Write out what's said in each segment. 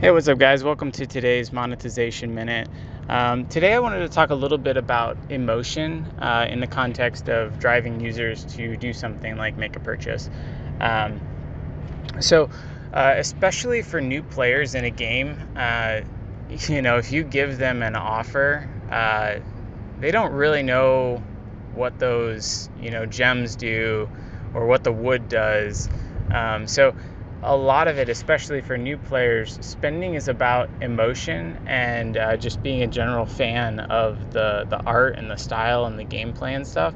Hey, what's up, guys? Welcome to today's monetization minute. Um, today, I wanted to talk a little bit about emotion uh, in the context of driving users to do something like make a purchase. Um, so, uh, especially for new players in a game, uh, you know, if you give them an offer, uh, they don't really know what those you know gems do or what the wood does. Um, so a lot of it, especially for new players, spending is about emotion and uh, just being a general fan of the, the art and the style and the gameplay and stuff.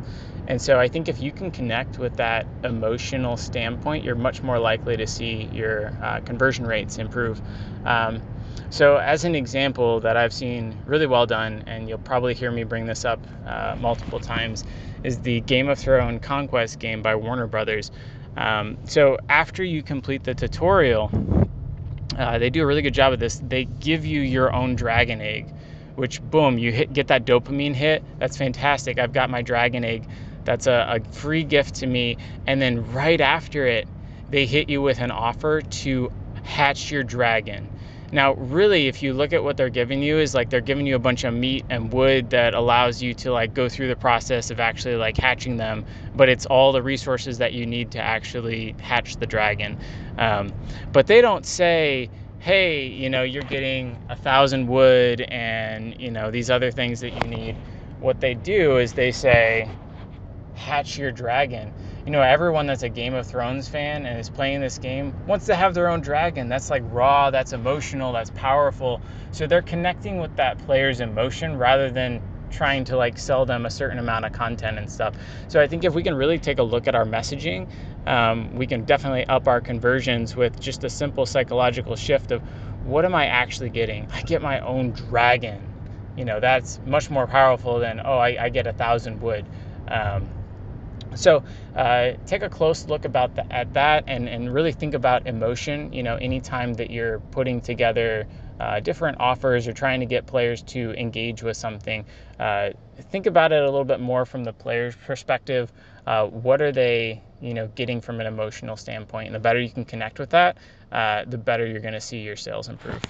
And so I think if you can connect with that emotional standpoint, you're much more likely to see your uh, conversion rates improve. Um, so, as an example that I've seen really well done, and you'll probably hear me bring this up uh, multiple times, is the Game of Thrones Conquest game by Warner Brothers. Um, so after you complete the tutorial, uh, they do a really good job of this. They give you your own dragon egg, which boom, you hit get that dopamine hit. That's fantastic. I've got my dragon egg. That's a, a free gift to me. And then right after it, they hit you with an offer to hatch your dragon. Now, really, if you look at what they're giving you, is like they're giving you a bunch of meat and wood that allows you to like go through the process of actually like hatching them. But it's all the resources that you need to actually hatch the dragon. Um, but they don't say, hey, you know, you're getting a thousand wood and you know these other things that you need. What they do is they say, hatch your dragon you know, everyone that's a Game of Thrones fan and is playing this game wants to have their own dragon. That's like raw, that's emotional, that's powerful. So they're connecting with that player's emotion rather than trying to like sell them a certain amount of content and stuff. So I think if we can really take a look at our messaging, um, we can definitely up our conversions with just a simple psychological shift of what am I actually getting? I get my own dragon. You know, that's much more powerful than, oh, I, I get a thousand wood. Um, so uh, take a close look about the, at that and, and really think about emotion. You know, anytime that you're putting together uh, different offers or trying to get players to engage with something, uh, think about it a little bit more from the player's perspective. Uh, what are they, you know, getting from an emotional standpoint? And the better you can connect with that, uh, the better you're going to see your sales improve.